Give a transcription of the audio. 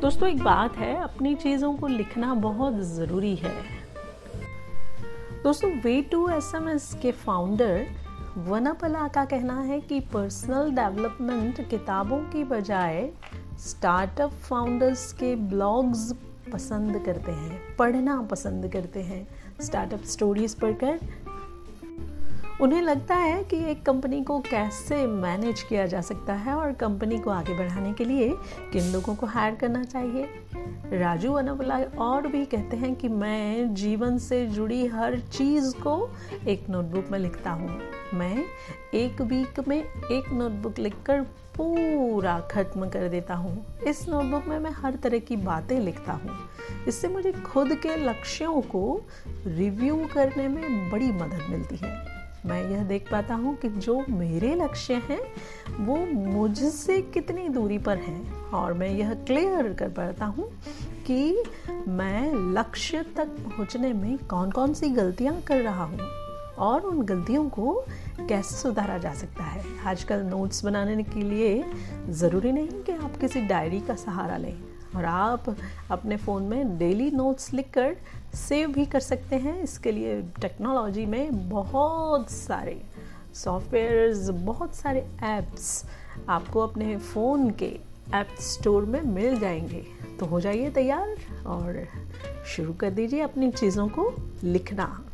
दोस्तों, एक बात है, अपनी चीज़ों को लिखना बहुत ज़रूरी है। दोस्तों, way two S M S के फाउंडर वनापला का कहना है कि पर्सनल डेवलपमेंट किताबों की बजाय स्टार्टअप फाउंडर्स के ब्लॉग्स पसंद करते हैं, पढ़ना पसंद करते हैं। स्टार्टअप स्टोरीज पढ़कर उन्हें लगता है कि एक कंपनी को कैसे मैनेज किया जा सकता है और कंपनी को आगे बढ़ाने के लिए किन लोगों को हायर करना चाहिए। राजू अनवला और भी कहते हैं कि मैं जीवन से जुड़ी हर चीज़ को एक नोटबुक में लिखता हूँ। मैं एक वीक में एक नोटबुक लिखकर पूरा खत्म कर देता हूँ। इस नोटबुक में मैं हर तरह की बातें लिखता हूँ। इससे मुझे खुद के लक्ष्यों को रिव्यू करने में बड़ी मदद मिलती है। मैं यह देख पाता हूँ कि जो मेरे लक्ष्य हैं, वो मुझसे कितनी दूरी पर हैं। और मैं यह क्लियर कर पाता हूँ कि मैं लक्ष्य तक पहुँचने में कौन कौन सी गलतियाँ कर रहा हूँ और उन गलतियों को कैसे सुधारा जा सकता है। आजकल नोट्स बनाने के लिए ज़रूरी नहीं कि आप किसी डायरी का सहारा लें। और आप अपने फ़ोन में डेली नोट्स लिखकर सेव भी कर सकते हैं। इसके लिए टेक्नोलॉजी में बहुत सारे सॉफ्टवेयर्स बहुत सारे ऐप्स आपको अपने फ़ोन के ऐप स्टोर में मिल जाएँगे। तो हो जाइए तैयार और शुरू कर दीजिए अपनी चीज़ों को लिखना।